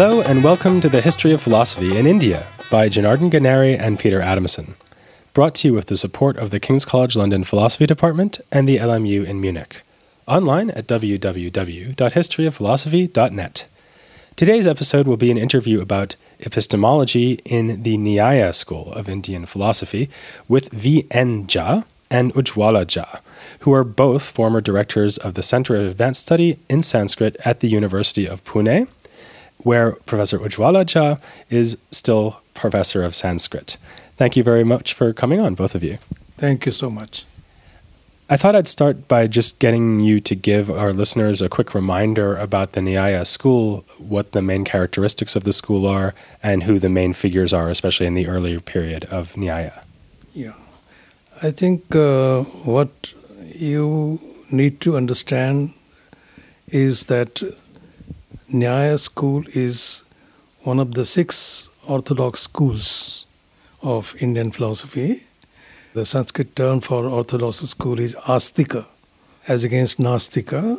Hello, and welcome to the History of Philosophy in India by Jonardon Ganeri and Peter Adamson. Brought to you with the support of the King's College London Philosophy Department and the LMU in Munich. Online at www.historyofphilosophy.net. Today's episode will be an interview about epistemology in the Nyaya school of Indian philosophy with V.N. Jha and Ujwala Jha, who are both former directors of the Center of Advanced Study in Sanskrit at the University of Pune where Professor Ujwala Jha is still professor of Sanskrit. Thank you very much for coming on, both of you. Thank you so much. I thought I'd start by just getting you to give our listeners a quick reminder about the Nyaya school, what the main characteristics of the school are, and who the main figures are, especially in the earlier period of Nyaya. Yeah. I think uh, what you need to understand is that Nyaya school is one of the six orthodox schools of Indian philosophy. The Sanskrit term for orthodox school is Astika, as against Nastika.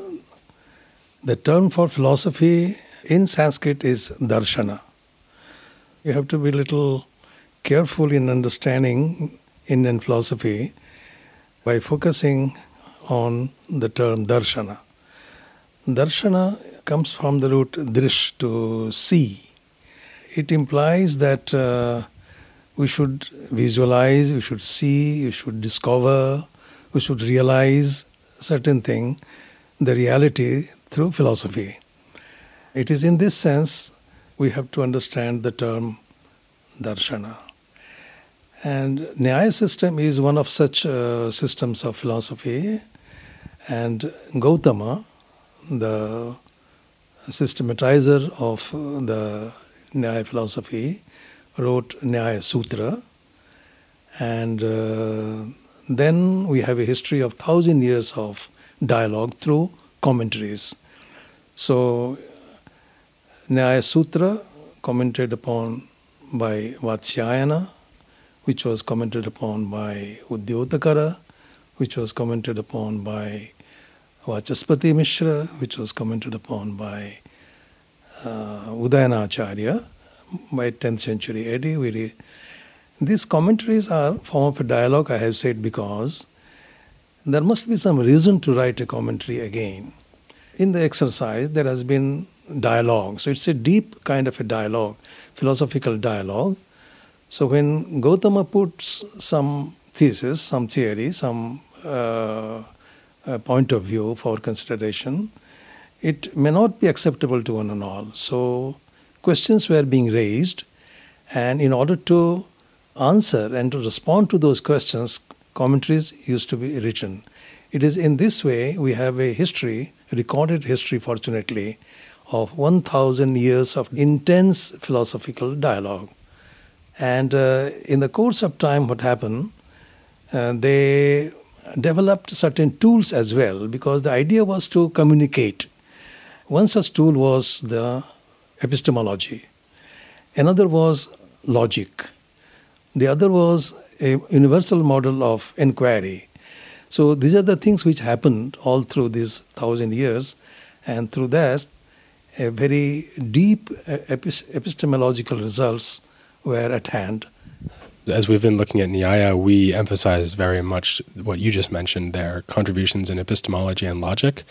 The term for philosophy in Sanskrit is Darshana. You have to be a little careful in understanding Indian philosophy by focusing on the term Darshana. Darshana comes from the root drish to see. It implies that uh, we should visualize, we should see, we should discover, we should realize certain thing, the reality through philosophy. It is in this sense we have to understand the term darshana. And Nyaya system is one of such uh, systems of philosophy. And Gautama, the systematizer of the Nyaya philosophy, wrote Nyaya Sutra. And uh, then we have a history of thousand years of dialogue through commentaries. So, Nyaya Sutra, commented upon by Vatsyayana, which was commented upon by Udyotakara, which was commented upon by Vachaspati Mishra, which was commented upon by uh, Udayanacharya by 10th century AD. We these commentaries are form of a dialogue, I have said, because there must be some reason to write a commentary again. In the exercise, there has been dialogue. So it's a deep kind of a dialogue, philosophical dialogue. So when Gautama puts some thesis, some theory, some uh, point of view for consideration, it may not be acceptable to one and all. So questions were being raised, and in order to answer and to respond to those questions, commentaries used to be written. It is in this way we have a history, recorded history, fortunately, of 1,000 years of intense philosophical dialogue. And uh, in the course of time, what happened? Uh, they developed certain tools as well because the idea was to communicate. One such tool was the epistemology, another was logic, the other was a universal model of inquiry. So these are the things which happened all through these thousand years, and through that, a very deep epistemological results were at hand as we've been looking at Nyaya, we emphasize very much what you just mentioned their contributions in epistemology and logic,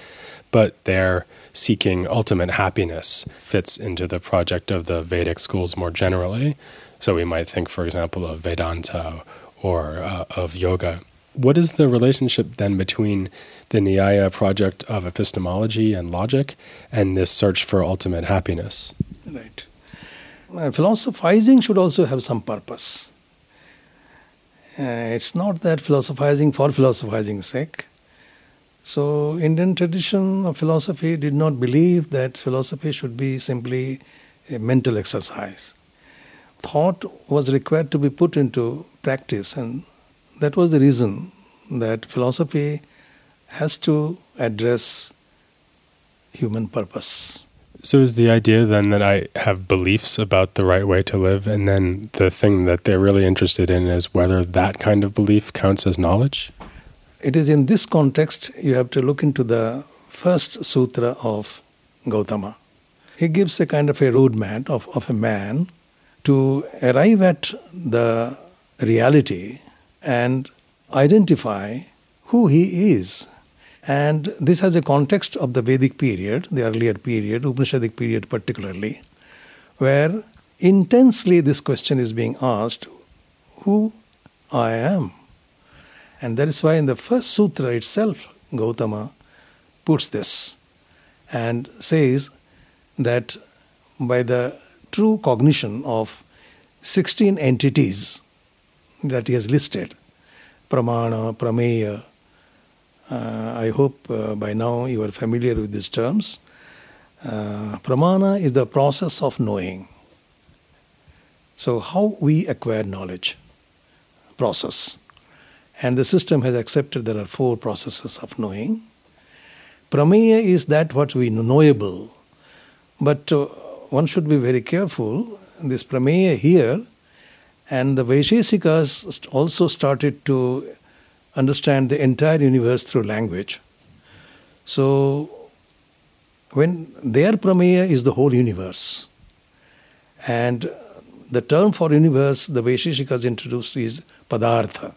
but their seeking ultimate happiness fits into the project of the Vedic schools more generally. So we might think, for example, of Vedanta or uh, of yoga. What is the relationship then between the Nyaya project of epistemology and logic and this search for ultimate happiness? Right. Uh, philosophizing should also have some purpose. Uh, it's not that philosophizing for philosophizing's sake. So, Indian tradition of philosophy did not believe that philosophy should be simply a mental exercise. Thought was required to be put into practice, and that was the reason that philosophy has to address human purpose. So is the idea then that I have beliefs about the right way to live, and then the thing that they're really interested in is whether that kind of belief counts as knowledge? It is in this context you have to look into the first sutra of Gautama. he gives a kind of a roadmap of, of a man to arrive at the reality and identify who he is. And this has a context of the Vedic period, the earlier period, Upanishadic period particularly, where intensely this question is being asked who I am. And that is why in the first sutra itself, Gautama puts this and says that by the true cognition of 16 entities that he has listed pramana, prameya. Uh, I hope uh, by now you are familiar with these terms. Uh, pramana is the process of knowing. So, how we acquire knowledge process. And the system has accepted there are four processes of knowing. Prameya is that what we know, knowable. But uh, one should be very careful. This prameya here, and the Vaisheshikas also started to understand the entire universe through language. So, when their prameya is the whole universe, and the term for universe the Vaisheshikas introduced is padartha,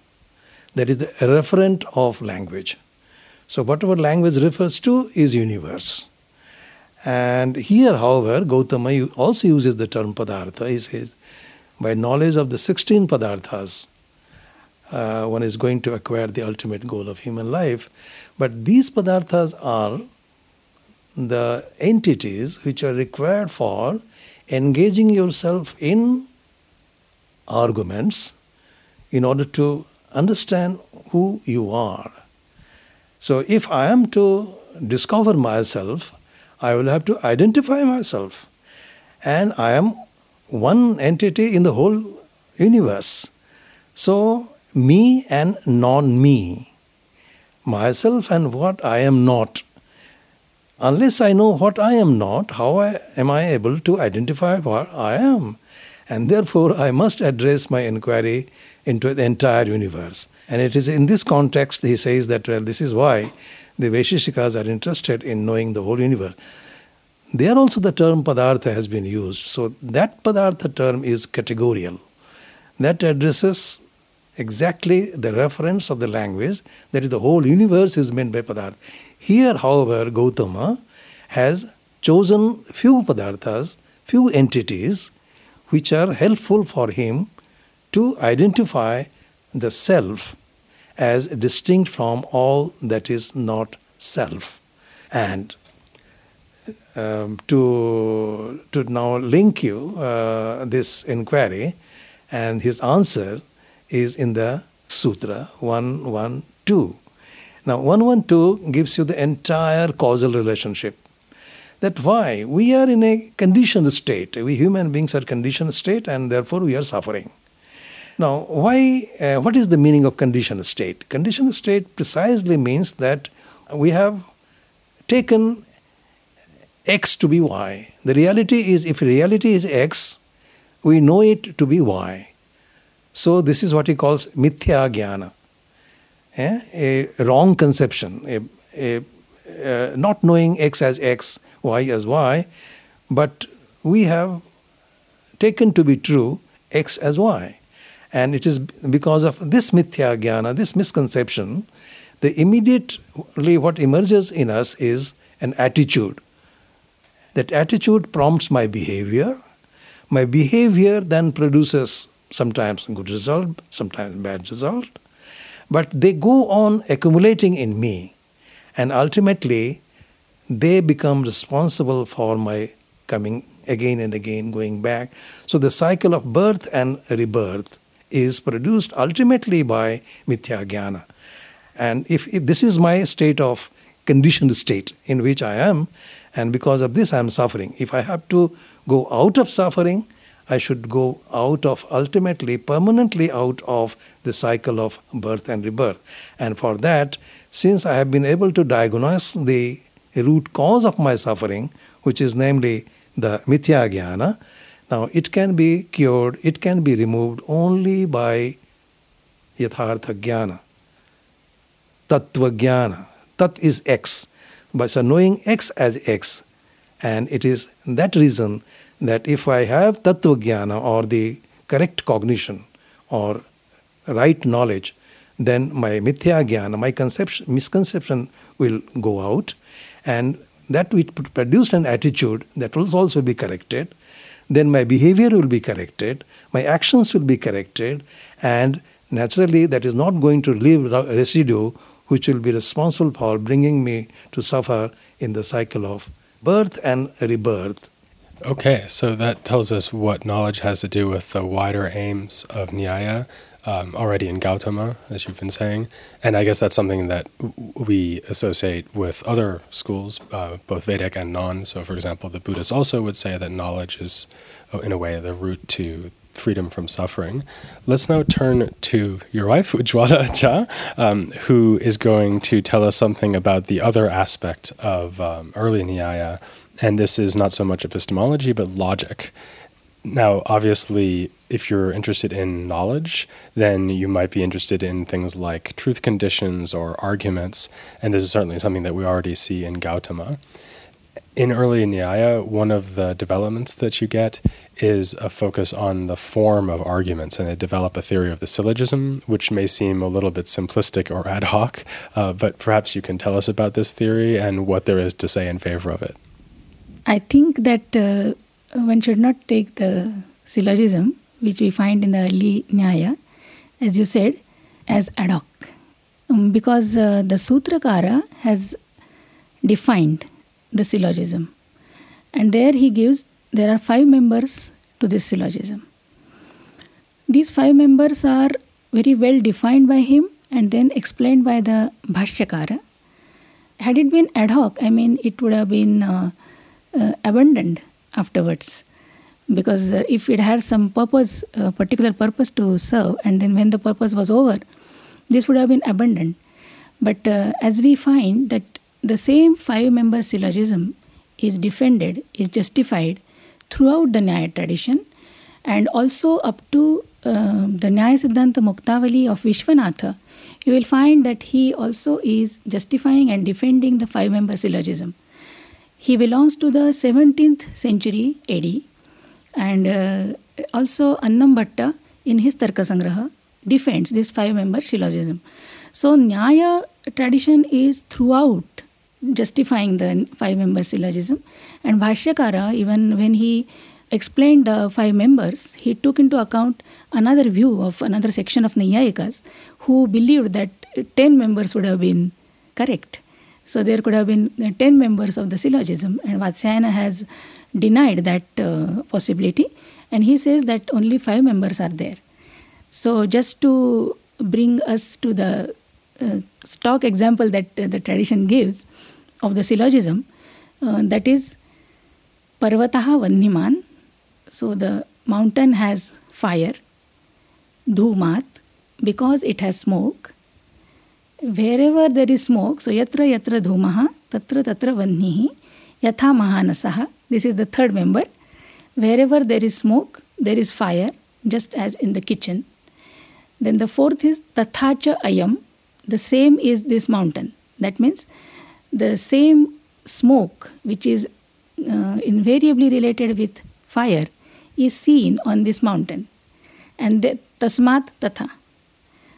that is the referent of language. So, whatever language refers to is universe. And here, however, Gautama also uses the term padartha. He says, by knowledge of the 16 padarthas, uh, one is going to acquire the ultimate goal of human life. But these padarthas are the entities which are required for engaging yourself in arguments in order to understand who you are. So, if I am to discover myself, I will have to identify myself. And I am one entity in the whole universe. So, me and non me, myself and what I am not. Unless I know what I am not, how I, am I able to identify what I am? And therefore, I must address my inquiry into the entire universe. And it is in this context he says that well, this is why the Vaisheshikas are interested in knowing the whole universe. There also the term padartha has been used. So that padartha term is categorical. That addresses exactly the reference of the language, that is, the whole universe is meant by padartha. Here, however, Gautama has chosen few padarthas, few entities, which are helpful for him to identify the self as distinct from all that is not self. And um, to, to now link you uh, this inquiry, and his answer is in the Sutra 112. Now, 112 gives you the entire causal relationship. That why we are in a conditioned state. We human beings are conditioned state, and therefore we are suffering. Now, why? Uh, what is the meaning of conditioned state? Conditioned state precisely means that we have taken x to be y. The reality is, if reality is x, we know it to be y. So this is what he calls mithya jnana, eh? a wrong conception, a, a uh, not knowing x as x, y as y, but we have taken to be true x as y. And it is because of this mithya jnana, this misconception, the immediately what emerges in us is an attitude that attitude prompts my behavior. My behavior then produces sometimes good result, sometimes bad result. But they go on accumulating in me. And ultimately, they become responsible for my coming again and again, going back. So the cycle of birth and rebirth is produced ultimately by mithya jnana. And if, if this is my state of conditioned state in which I am, and because of this I am suffering. If I have to go out of suffering, I should go out of ultimately, permanently out of the cycle of birth and rebirth. And for that, since I have been able to diagnose the root cause of my suffering, which is namely the mithya jnana, now it can be cured, it can be removed only by yathartha jnana, tattva jnana. Tat is X. But so knowing X as X And it is that reason that if I have tattva jnana or the correct cognition or right knowledge, then my mithya jnana, my conception, misconception will go out, and that will produce an attitude that will also be corrected. Then my behavior will be corrected, my actions will be corrected, and naturally that is not going to leave residue which will be responsible for bringing me to suffer in the cycle of birth and rebirth. Okay, so that tells us what knowledge has to do with the wider aims of Nyaya um, already in Gautama, as you've been saying. And I guess that's something that we associate with other schools, uh, both Vedic and non. So, for example, the Buddhists also would say that knowledge is, uh, in a way, the route to freedom from suffering. Let's now turn to your wife, Ujwala Jha, um, who is going to tell us something about the other aspect of um, early Nyaya. And this is not so much epistemology, but logic. Now, obviously, if you're interested in knowledge, then you might be interested in things like truth conditions or arguments, and this is certainly something that we already see in Gautama. In early Nyaya, one of the developments that you get is a focus on the form of arguments, and they develop a theory of the syllogism, which may seem a little bit simplistic or ad hoc, uh, but perhaps you can tell us about this theory and what there is to say in favor of it. I think that uh, one should not take the syllogism, which we find in the early Nyaya, as you said, as ad hoc. Um, because uh, the Sutrakara has defined the syllogism. And there he gives, there are five members to this syllogism. These five members are very well defined by him and then explained by the Bhashyakara. Had it been ad hoc, I mean, it would have been uh, abandoned afterwards. Because uh, if it had some purpose a particular purpose to serve and then when the purpose was over this would have been abandoned. But uh, as we find that the same five member syllogism is defended is justified throughout the nyaya tradition and also up to uh, the nyaya siddhanta muktavali of vishwanatha you will find that he also is justifying and defending the five member syllogism he belongs to the 17th century AD, and uh, also Annam Bhatta in his Tarka Sangraha defends this five member syllogism. So, Nyaya tradition is throughout justifying the five member syllogism, and Bhashyakara, even when he explained the five members, he took into account another view of another section of Naiyayikas who believed that 10 members would have been correct. So there could have been uh, 10 members of the syllogism, and Vatsyayana has denied that uh, possibility, and he says that only five members are there. So just to bring us to the uh, stock example that uh, the tradition gives of the syllogism, uh, that is Parvataha Vanniman. So the mountain has fire, Dhumat, because it has smoke, wherever there is smoke, so yatra yatra dhumaha, tatra tatra vannihi, yatha mahanasaha, this is the third member. Wherever there is smoke, there is fire, just as in the kitchen. Then the fourth is tathacha ayam, the same is this mountain. That means the same smoke, which is uh, invariably related with fire, is seen on this mountain. And the, tasmat tatha.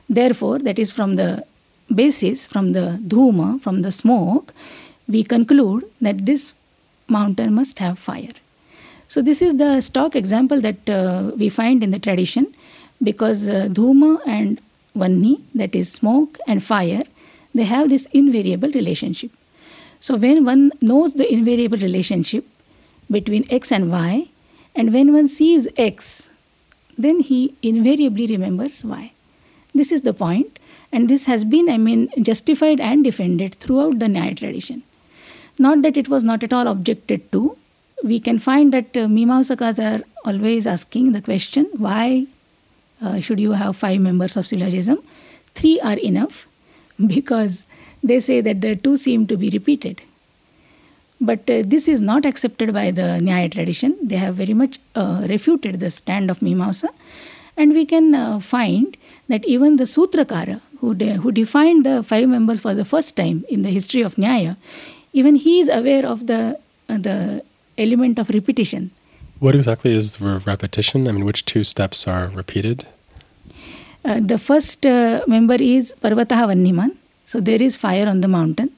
Therefore, that is from the basis, from the dhuma, from the smoke, we conclude that this mountain must have fire. So, this is the stock example that uh, we find in the tradition because uh, dhuma and vanni, that is smoke and fire, they have this invariable relationship. So, when one knows the invariable relationship between x and y, and when one sees x, then he invariably remembers y. This is the point and this has been, I mean, justified and defended throughout the Nyaya tradition. Not that it was not at all objected to. We can find that uh, Mimamsakas are always asking the question why uh, should you have five members of syllogism? Three are enough because they say that the two seem to be repeated. But uh, this is not accepted by the Nyaya tradition. They have very much uh, refuted the stand of Mimamsa. And we can uh, find that even the Sutrakara, who, de- who defined the five members for the first time in the history of Nyaya, even he is aware of the, uh, the element of repetition. What exactly is the repetition? I mean, which two steps are repeated? Uh, the first uh, member is Parvataha Vanniman, so there is fire on the mountain.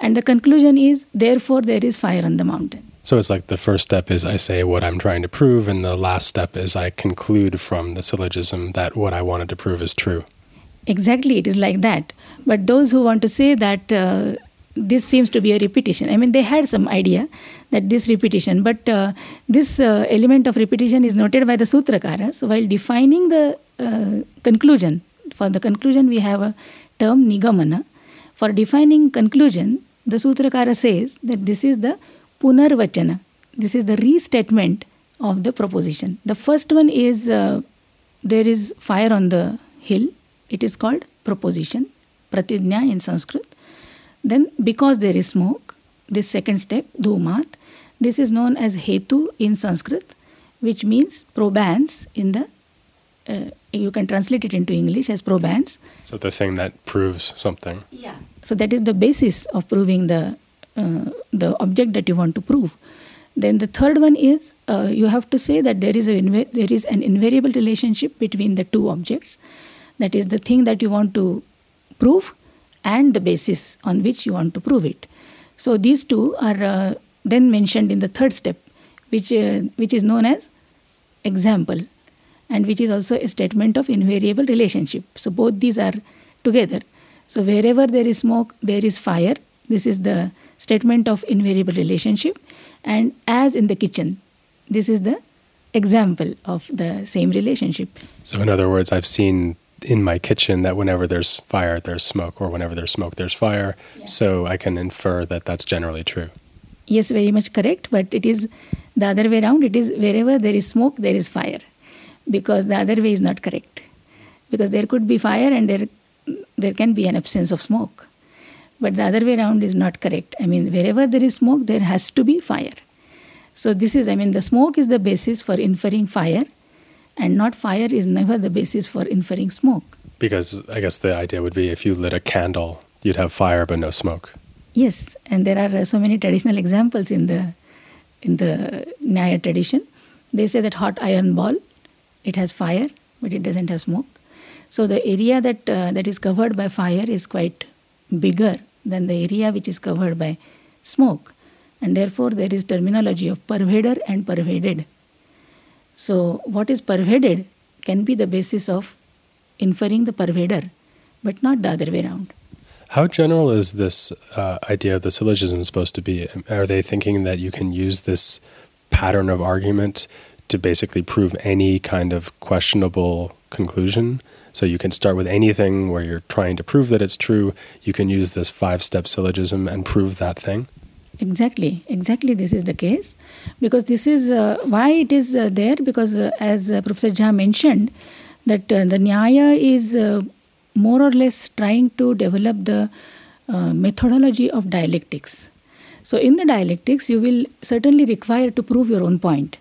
And the conclusion is, therefore, there is fire on the mountain. So it's like the first step is I say what I'm trying to prove, and the last step is I conclude from the syllogism that what I wanted to prove is true. Exactly, it is like that. But those who want to say that uh, this seems to be a repetition, I mean, they had some idea that this repetition, but uh, this uh, element of repetition is noted by the Sutrakaras while defining the uh, conclusion. For the conclusion, we have a term nigamana. For defining conclusion, the Sutrakara says that this is the punarvachana. This is the restatement of the proposition. The first one is uh, there is fire on the hill. It is called proposition, pratidnya in Sanskrit. Then, because there is smoke, this second step, dhumat, this is known as hetu in Sanskrit, which means probans in the uh, you can translate it into English as probans. So the thing that proves something. Yeah. So that is the basis of proving the uh, the object that you want to prove. Then the third one is uh, you have to say that there is a there is an invariable relationship between the two objects. That is the thing that you want to prove and the basis on which you want to prove it. So these two are uh, then mentioned in the third step, which uh, which is known as example and which is also a statement of invariable relationship. So both these are together. So wherever there is smoke, there is fire. This is the statement of invariable relationship. And as in the kitchen, this is the example of the same relationship. So, in other words, I've seen in my kitchen that whenever there's fire, there's smoke, or whenever there's smoke, there's fire. Yeah. So, I can infer that that's generally true. Yes, very much correct, but it is the other way around. It is wherever there is smoke, there is fire because the other way is not correct because there could be fire and there there can be an absence of smoke but the other way around is not correct i mean wherever there is smoke there has to be fire so this is i mean the smoke is the basis for inferring fire and not fire is never the basis for inferring smoke. Because I guess the idea would be if you lit a candle, you'd have fire but no smoke. yes and there are uh, so many traditional examples in the in the nyaya tradition. They say that hot iron ball it has fire but it doesn't have smoke. So the area that uh, that is covered by fire is quite bigger than the area which is covered by smoke. And therefore there is terminology of pervader and pervaded so what is pervaded can be the basis of inferring the pervader but not the other way around How general is this uh, idea of the syllogism supposed to be? Are they thinking that you can use this pattern of argument to basically prove any kind of questionable conclusion? So you can start with anything where you're trying to prove that it's true. You can use this five step syllogism and prove that thing. Exactly, exactly. This is the case because this is uh, why it is uh, there. Because uh, as uh, Professor Jha mentioned, that uh, the Nyaya is uh, more or less trying to develop the methodology of dialectics. So, in the dialectics, you will certainly require to prove your own point.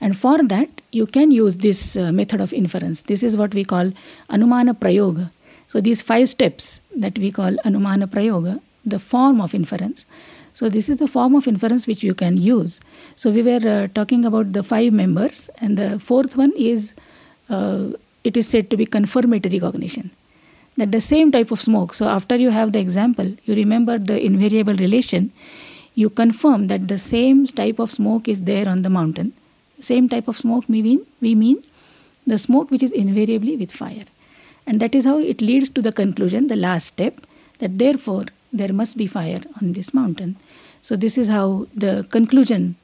And for that, you can use this method of inference. This is what we call Anumana Prayoga. So, these five steps that we call Anumana Prayoga, the form of inference. So, this is the form of inference which you can use. So, we were uh, talking about the five members, and the fourth one is uh, it is said to be confirmatory cognition. That the same type of smoke. So, after you have the example, you remember the invariable relation, you confirm that the same type of smoke is there on the mountain. Same type of smoke we mean, we mean the smoke which is invariably with fire. And that is how it leads to the conclusion, the last step, that therefore there must be fire on this mountain. So this is how the conclusion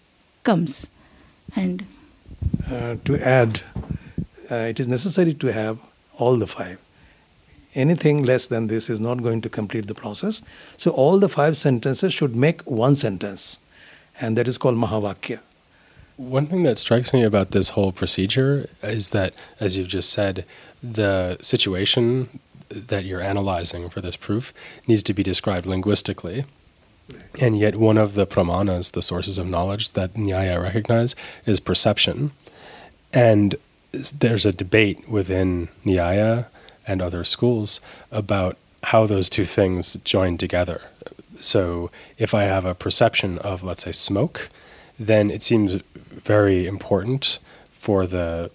comes. And Uh, to add, uh, it is necessary to have all the five. Anything less than this is not going to complete the process. So, all the five sentences should make one sentence, and that is called Mahavakya. One thing that strikes me about this whole procedure is that, as you've just said, the situation that you're analyzing for this proof needs to be described linguistically. And yet, one of the pramanas, the sources of knowledge that Nyaya recognize, is perception. And there's a debate within Nyaya and other schools about how those two things join together. So, if I have a perception of, let's say, smoke, then it seems very important for the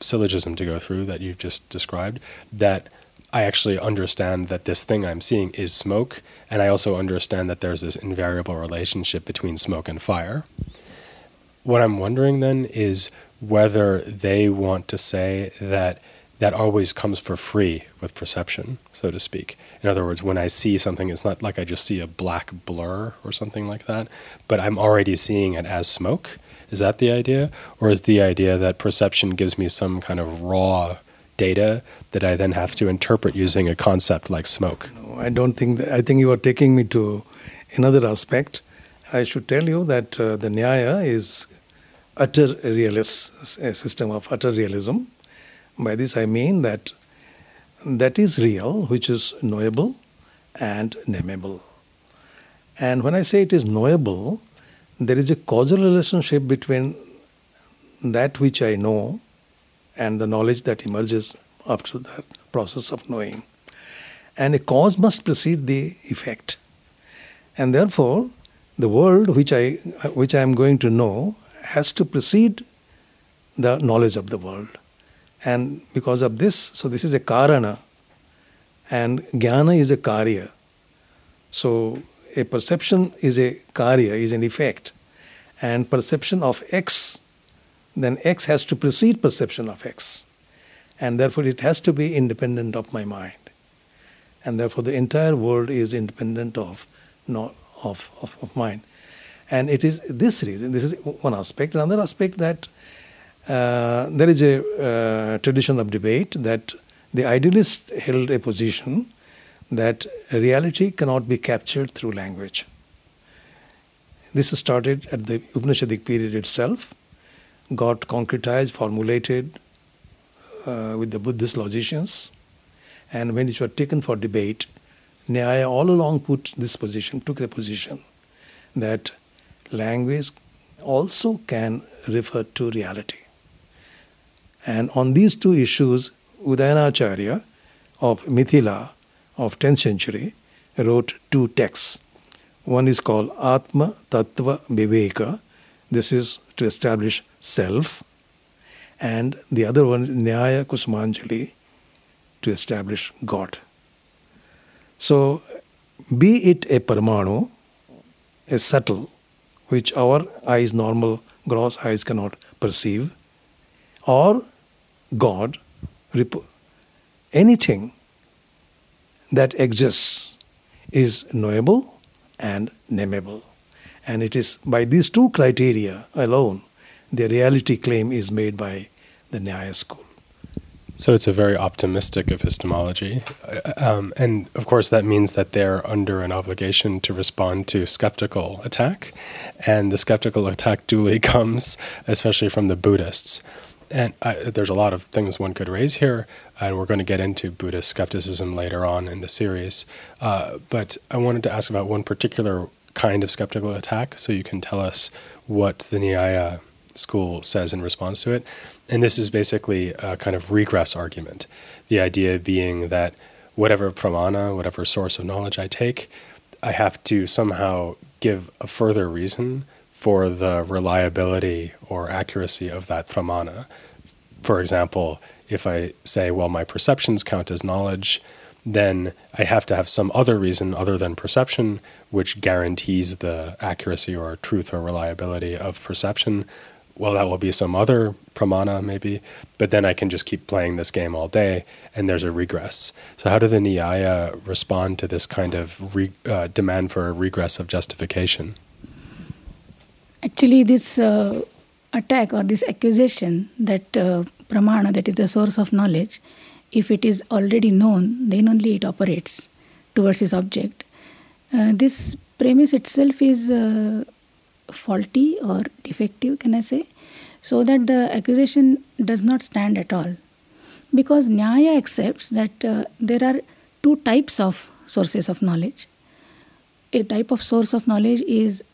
syllogism to go through that you've just described that I actually understand that this thing I'm seeing is smoke, and I also understand that there's this invariable relationship between smoke and fire. What I'm wondering then is whether they want to say that that always comes for free with perception, so to speak. In other words, when I see something, it's not like I just see a black blur or something like that, but I'm already seeing it as smoke. Is that the idea? Or is the idea that perception gives me some kind of raw data that I then have to interpret using a concept like smoke? No, I don't think that. I think you are taking me to another aspect. I should tell you that uh, the Nyaya is utter realist, a system of utter realism by this I mean that that is real, which is knowable and nameable. And when I say it is knowable, there is a causal relationship between that which I know and the knowledge that emerges after that process of knowing. And a cause must precede the effect. And therefore, the world which I, which I am going to know has to precede the knowledge of the world. And because of this, so this is a karana, and jnana is a karya. So a perception is a karya, is an effect, and perception of x, then x has to precede perception of x, and therefore it has to be independent of my mind, and therefore the entire world is independent of not of, of, of mind, and it is this reason. This is one aspect. Another aspect that uh, there is a uh, tradition of debate that the idealist held a position that reality cannot be captured through language. This started at the Upanishadic period itself, got concretized, formulated uh, with the Buddhist logicians, and when it was taken for debate, Nyaya all along put this position, took the position that language also can refer to reality. And on these two issues, Udayanacharya of Mithila of 10th century wrote two texts. One is called Atma Tattva Viveka. This is to establish self. And the other one, is Nyaya Kusumanjali, to establish God. So, be it a Paramanu, a subtle, which our eyes, normal gross eyes cannot perceive, or God, anything that exists is knowable and nameable. And it is by these two criteria alone the reality claim is made by the Nyaya school. So it's a very optimistic epistemology. Uh, um, and of course, that means that they're under an obligation to respond to skeptical attack. And the skeptical attack duly comes, especially from the Buddhists. And I, there's a lot of things one could raise here, and we're going to get into Buddhist skepticism later on in the series. Uh, but I wanted to ask about one particular kind of skeptical attack, so you can tell us what the Nyaya school says in response to it. And this is basically a kind of regress argument. The idea being that whatever pramana, whatever source of knowledge I take, I have to somehow give a further reason for the reliability or accuracy of that pramana. For example, if I say, well, my perceptions count as knowledge, then I have to have some other reason other than perception which guarantees the accuracy or truth or reliability of perception. Well, that will be some other pramana, maybe, but then I can just keep playing this game all day and there's a regress. So, how do the Nyaya respond to this kind of re- uh, demand for a regress of justification? Actually, this uh, attack or this accusation that uh, pramana, that is the source of knowledge, if it is already known, then only it operates towards its object. Uh, this premise itself is uh, faulty or defective, can I say? So that the accusation does not stand at all. Because Nyaya accepts that uh, there are two types of sources of knowledge. A type of source of knowledge is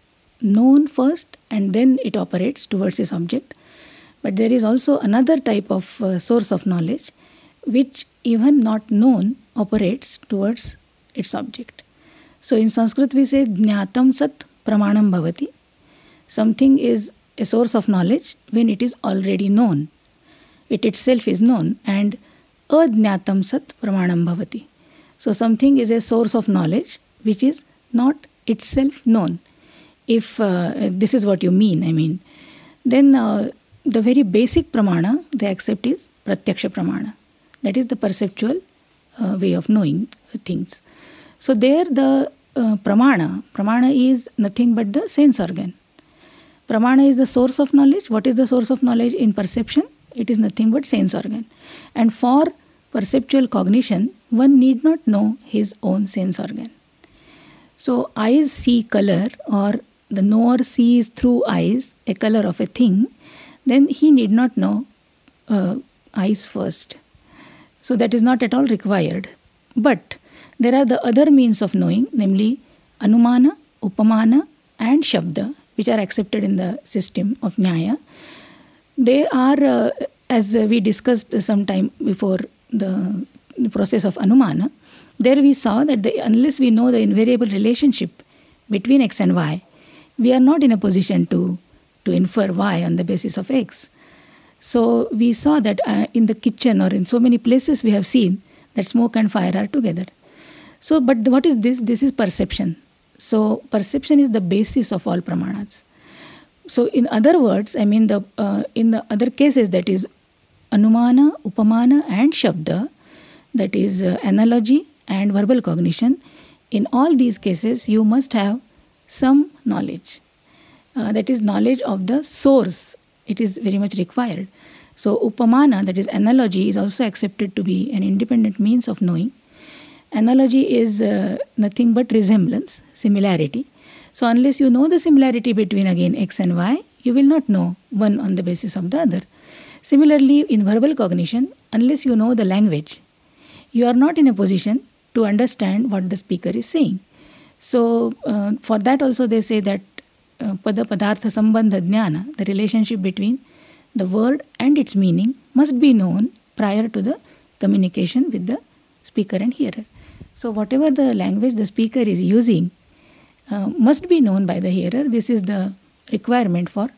known first and then it operates towards its object. But there is also another type of uh, source of knowledge which, even not known, operates towards its object. So in Sanskrit we say Jnatam Sat Pramanam Bhavati. something is a source of knowledge when it is already known. It itself is known and adnyatam sat pramanam bhavati. So something is a source of knowledge which is not itself known. If uh, this is what you mean, I mean, then uh, the very basic pramana they accept is pratyaksha pramana. That is the perceptual uh, way of knowing things. So there the uh, pramana, pramana is nothing but the sense organ. Pramana is the source of knowledge. What is the source of knowledge in perception? It is nothing but sense organ. And for perceptual cognition, one need not know his own sense organ. So eyes see color or the knower sees through eyes a color of a thing, then he need not know uh, eyes first. So that is not at all required. But there are the other means of knowing, namely Anumana, Upamana, and Shabda, which are accepted in the system of Nyaya. They are, uh, as we discussed some time before the, the process of Anumana, there we saw that the, unless we know the invariable relationship between x and y, we are not in a position to, to infer y on the basis of x. So we saw that uh, in the kitchen or in so many places we have seen that smoke and fire are together. So, but what is this? This is perception. So, perception is the basis of all pramanas. So, in other words, I mean, the uh, in the other cases, that is anumana, upamana, and shabda, that is uh, analogy and verbal cognition. In all these cases, you must have some knowledge. Uh, that is knowledge of the source. It is very much required. So, upamana, that is analogy, is also accepted to be an independent means of knowing. Analogy is uh, nothing but resemblance, similarity. So, unless you know the similarity between again x and y, you will not know one on the basis of the other. Similarly, in verbal cognition, unless you know the language, you are not in a position to understand what the speaker is saying. So, uh, for that also they say that uh, pada padartha sambandha jnana, the relationship between the word and its meaning must be known prior to the communication with the speaker and hearer. So, whatever the language the speaker is using uh, must be known by the hearer. This is the requirement for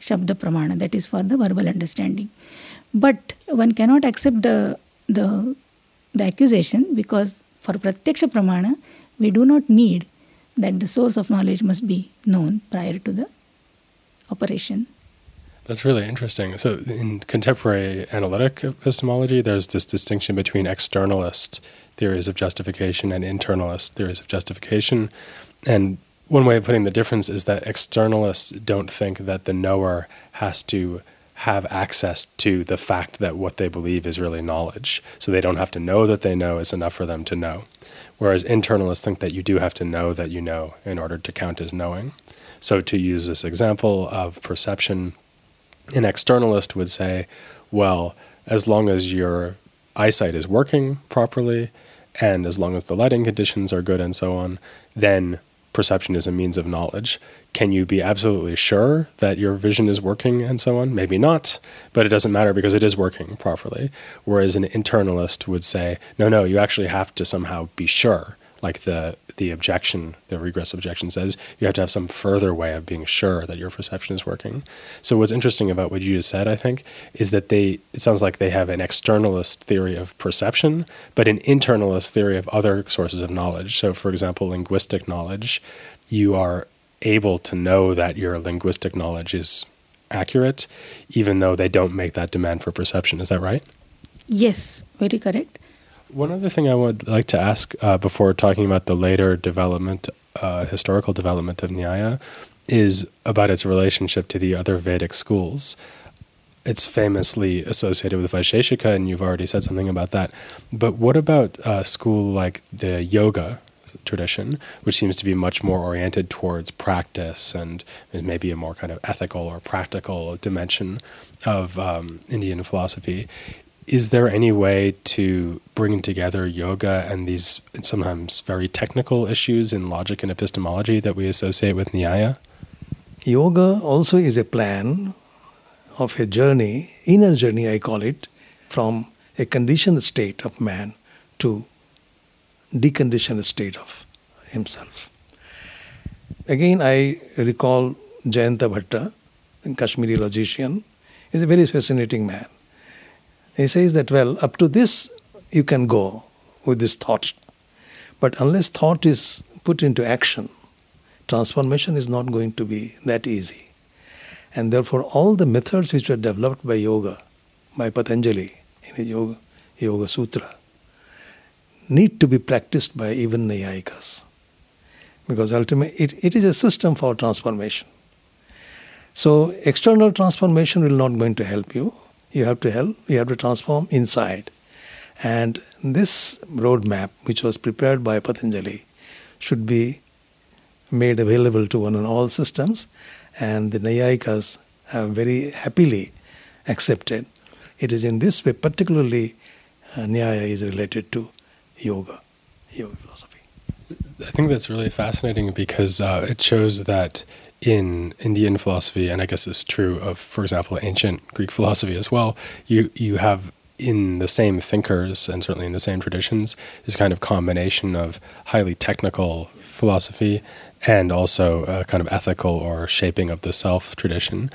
Shabda Pramana, that is for the verbal understanding. But one cannot accept the, the, the accusation because for Pratyaksha Pramana, we do not need that the source of knowledge must be known prior to the operation. That's really interesting. So, in contemporary analytic epistemology, there's this distinction between externalist theories of justification and internalist theories of justification. And one way of putting the difference is that externalists don't think that the knower has to have access to the fact that what they believe is really knowledge. So they don't have to know that they know is enough for them to know. Whereas internalists think that you do have to know that you know in order to count as knowing. So to use this example of perception, an externalist would say, well, as long as your eyesight is working properly, and as long as the lighting conditions are good and so on, then perception is a means of knowledge. Can you be absolutely sure that your vision is working and so on? Maybe not, but it doesn't matter because it is working properly. Whereas an internalist would say, no, no, you actually have to somehow be sure like the the objection, the regress objection says, you have to have some further way of being sure that your perception is working. So what's interesting about what you just said, I think, is that they it sounds like they have an externalist theory of perception, but an internalist theory of other sources of knowledge. So for example, linguistic knowledge, you are able to know that your linguistic knowledge is accurate, even though they don't make that demand for perception. Is that right? Yes, very correct. One other thing I would like to ask uh, before talking about the later development, uh, historical development of Nyaya, is about its relationship to the other Vedic schools. It's famously associated with Vaisheshika, and you've already said something about that. But what about a school like the yoga tradition, which seems to be much more oriented towards practice and maybe a more kind of ethical or practical dimension of um, Indian philosophy? Is there any way to bring together yoga and these sometimes very technical issues in logic and epistemology that we associate with Nyaya? Yoga also is a plan of a journey, inner journey, I call it, from a conditioned state of man to deconditioned state of himself. Again, I recall Jayanta Bhatta, a Kashmiri logician, is a very fascinating man. He says that, well, up to this you can go with this thought. But unless thought is put into action, transformation is not going to be that easy. And therefore, all the methods which were developed by yoga, by Patanjali in his Yoga, yoga Sutra, need to be practiced by even Naiyayikas. Because ultimately, it, it is a system for transformation. So, external transformation will not going to help you. You have to help, you have to transform inside. And this roadmap, which was prepared by Patanjali, should be made available to one and all systems, and the Naiyayikas have very happily accepted. It is in this way, particularly, uh, Nyaya is related to yoga, yoga philosophy. I think that's really fascinating because uh, it shows that in Indian philosophy, and I guess it's true of, for example, ancient Greek philosophy as well, you, you have in the same thinkers and certainly in the same traditions this kind of combination of highly technical philosophy and also a kind of ethical or shaping of the self tradition.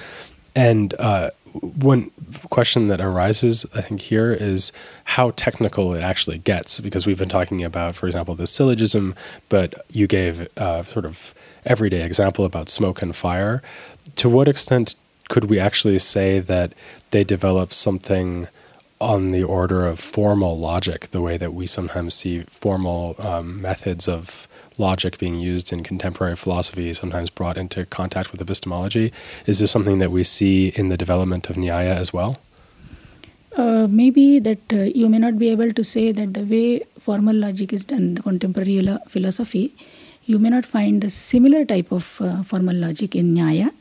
And uh, one question that arises, I think, here is how technical it actually gets, because we've been talking about, for example, the syllogism, but you gave uh, sort of everyday example about smoke and fire. To what extent could we actually say that they develop something on the order of formal logic, the way that we sometimes see formal um, methods of logic being used in contemporary philosophy, sometimes brought into contact with epistemology. Is this something that we see in the development of Nyaya as well? Uh, maybe that uh, you may not be able to say that the way formal logic is done, the contemporary philosophy, you may not find a similar type of uh, formal logic in Nyaya.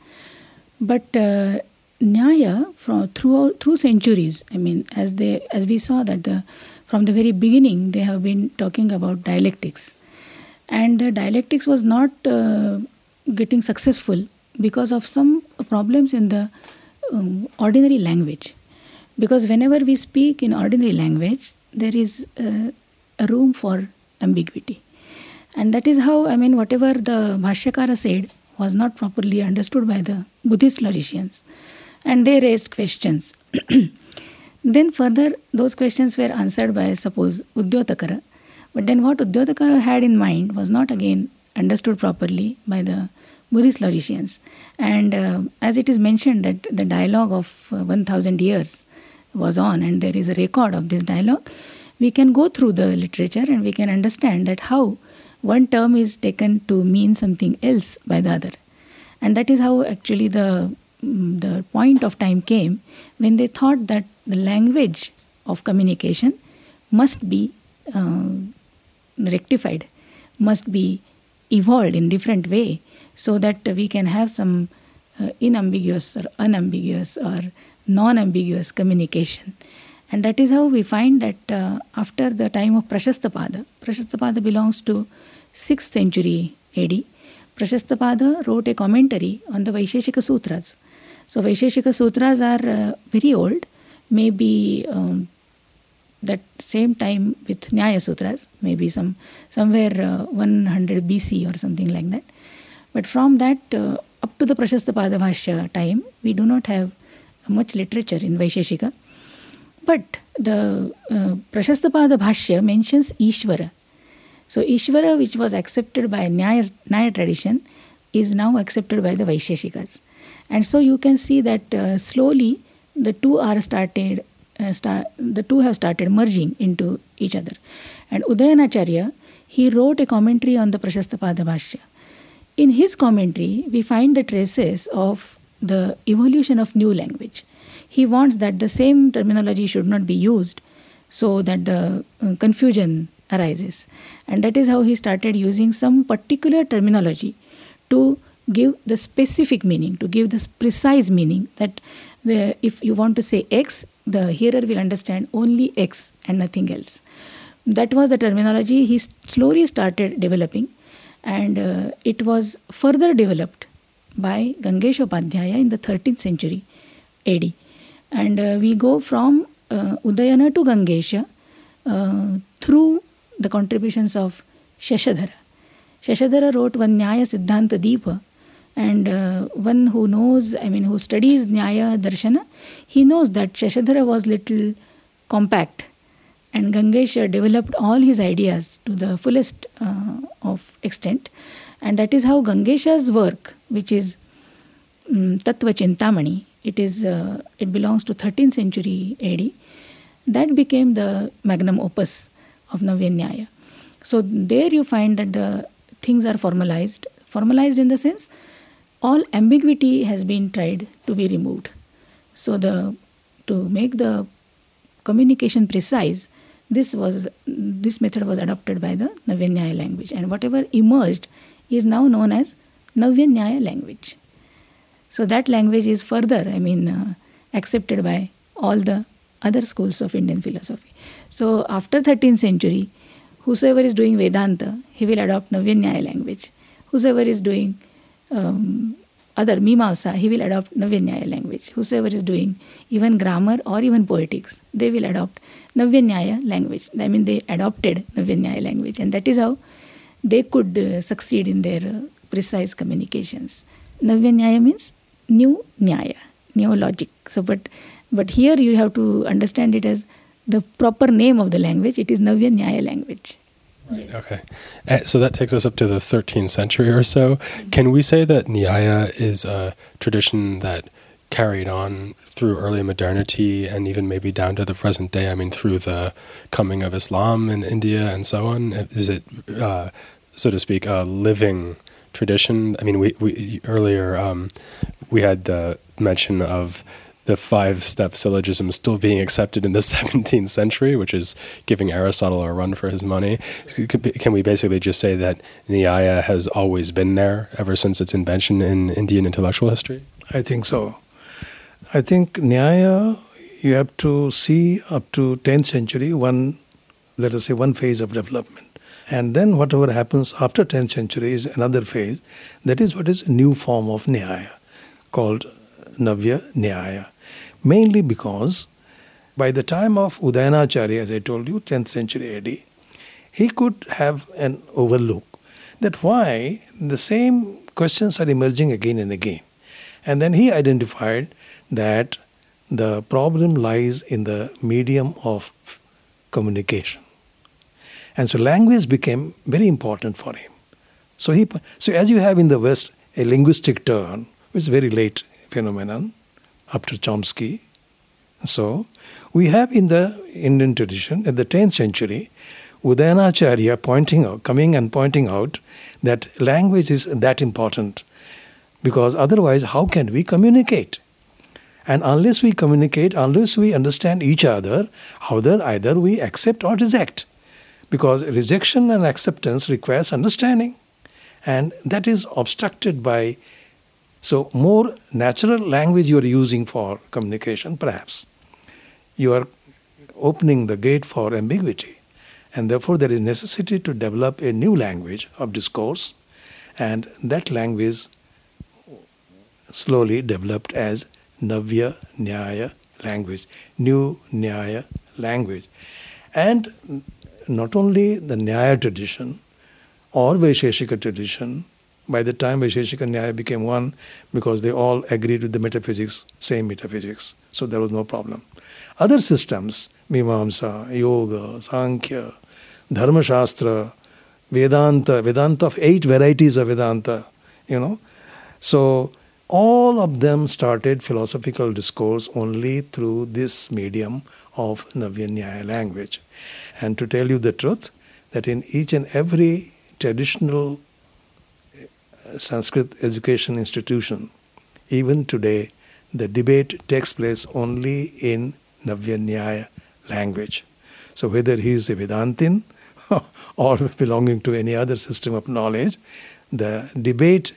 But uh, Nyaya, from through through centuries, I mean, as they as we saw that the, from the very beginning, they have been talking about dialectics and the dialectics was not uh, getting successful because of some problems in the um, ordinary language because whenever we speak in ordinary language there is uh, a room for ambiguity and that is how i mean whatever the bhashyakara said was not properly understood by the buddhist logicians. And they raised questions. Then further those questions were answered by suppose udyotakara but then what Udyotakara had in mind was not again understood properly by the Buddhist logicians. And uh, as it is mentioned that the dialogue of uh, 1000 years was on and there is a record of this dialogue, we can go through the literature and we can understand that how one term is taken to mean something else by the other. And that is how actually the, mm, the point of time came when they thought that the language of communication must be uh, rectified must be evolved in different way so that we can have some uh, inambiguous or unambiguous or non-ambiguous communication and that is how we find that uh, after the time of Prashastapada, Prashastapada belongs to six century AD Prashastapada wrote a commentary on the Vaisheshika sutras so Vaisheshika sutras are very old may be that same time with Nyaya Nyayasutras may be some somewhere one hundred B C or something like that but from that up to the Prashastapada bhashya time we do not have much literature in Vaisheshika but the Prashasta Padabhashya mentions Ishvara So Ishvara, which was accepted by Nyaya, Nyaya tradition, is now accepted by the Vaisheshikas. And so you can see that uh, slowly the two are started uh, the two have started merging into each other. And Udayanacharya, he wrote a commentary on the Prashastapada Bhashya. In his commentary, we find the traces of the evolution of new language. He wants that the same terminology should not be used so that the uh, confusion arises. And that is how he started using some particular terminology to give the specific meaning, to give the precise meaning that where if you want to say X, the hearer will understand only X and nothing else. That was the terminology he slowly started developing, and uh, it was further developed by Gangesh Upadhyaya in the 13th century AD. And uh, we go from uh, Udayana to Gangesha uh, through the contributions of Shashadhara. Shashadhara wrote one Nyaya Siddhanta Deepa, And uh, one who knows, I mean, who studies Nyaya Darshana, he knows that Shashadhara was little compact and Gangesha developed all his ideas to the fullest uh, of extent. And that is how Gangesha's work, which is um, Tattva it, is, uh, it belongs to 13th century AD, that became the magnum opus of Navya So there you find that the things are formalized. Formalized in the sense all ambiguity has been tried to be removed. So the to make the communication precise, this was this method was adopted by the Navya language, and whatever emerged is now known as Navya language. So that language is further, I mean, uh, accepted by all the other schools of Indian philosophy. So after 13th century, whosoever is doing Vedanta, he will adopt Navya language. Whosoever is doing um, other Mimamsa, he will adopt Navya language. Whosoever is doing even grammar or even poetics, they will adopt Navya language. I mean, they adopted Navya language, and that is how they could uh, succeed in their uh, precise communications. Navya means new Nyaya, new logic. So, but but here you have to understand it as the proper name of the language. It is Navya language. Right. Okay. Uh, so that takes us up to the 13th century or so. Can we say that Nyaya is a tradition that carried on through early modernity and even maybe down to the present day? I mean, through the coming of Islam in India and so on? Is it, uh, so to speak, a living tradition? I mean, we, we earlier um, we had the mention of the five step syllogism still being accepted in the 17th century, which is giving Aristotle a run for his money. Can we basically just say that Nyaya has always been there ever since its invention in Indian intellectual history? I think so. I think Nyaya, you have to see up to 10th century, one, let us say, one phase of development. And then whatever happens after 10th century is another phase. That is what is a new form of Nyaya, called Navya Nyaya mainly because by the time of Udayanacharya, as I told you, 10th century AD, he could have an overlook that why the same questions are emerging again and again. And then he identified that the problem lies in the medium of communication. And so language became very important for him. So he so as you have in the West a linguistic turn, which is very late phenomenon, after Chomsky. So, we have in the Indian tradition at the 10th century, Udayanacharya pointing out, coming and pointing out that language is that important because otherwise, how can we communicate? And unless we communicate, unless we understand each other, either, either we accept or reject. Because rejection and acceptance requires understanding. And that is obstructed by so, more natural language you are using for communication, perhaps, you are opening the gate for ambiguity. And therefore, there is necessity to develop a new language of discourse, and that language slowly developed as Navya Nyaya language, new Nyaya language. And not only the Nyaya tradition or Vaisheshika tradition, by the time Vaisheshika Nyaya became one, because they all agreed with the metaphysics, same metaphysics, so there was no problem. Other systems, Mimamsa, Yoga, Sankhya, Dharma Shastra, Vedanta, Vedanta of eight varieties of Vedanta, you know. So all of them started philosophical discourse only through this medium of Navya language. And to tell you the truth, that in each and every traditional Sanskrit education institution, even today, the debate takes place only in Navya Nyaya language. So whether he is a Vedantin or belonging to any other system of knowledge, the debate,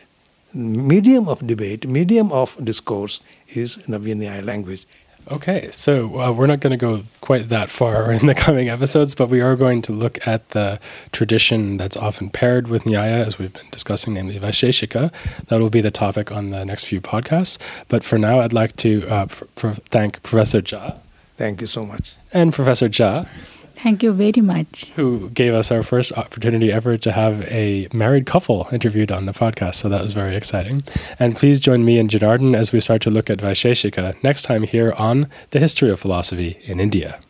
medium of debate, medium of discourse is Navya Nyaya language. Okay, so uh, we're not going to go quite that far in the coming episodes, but we are going to look at the tradition that's often paired with Nyaya, as we've been discussing, namely Vaisheshika. That will be the topic on the next few podcasts. But for now, I'd like to uh, thank Professor Jha. Thank you so much. And Professor Jha. Thank you very much. Who gave us our first opportunity ever to have a married couple interviewed on the podcast. So that was very exciting. And please join me and Jonardon as we start to look at Vaisheshika next time here on the history of philosophy in India.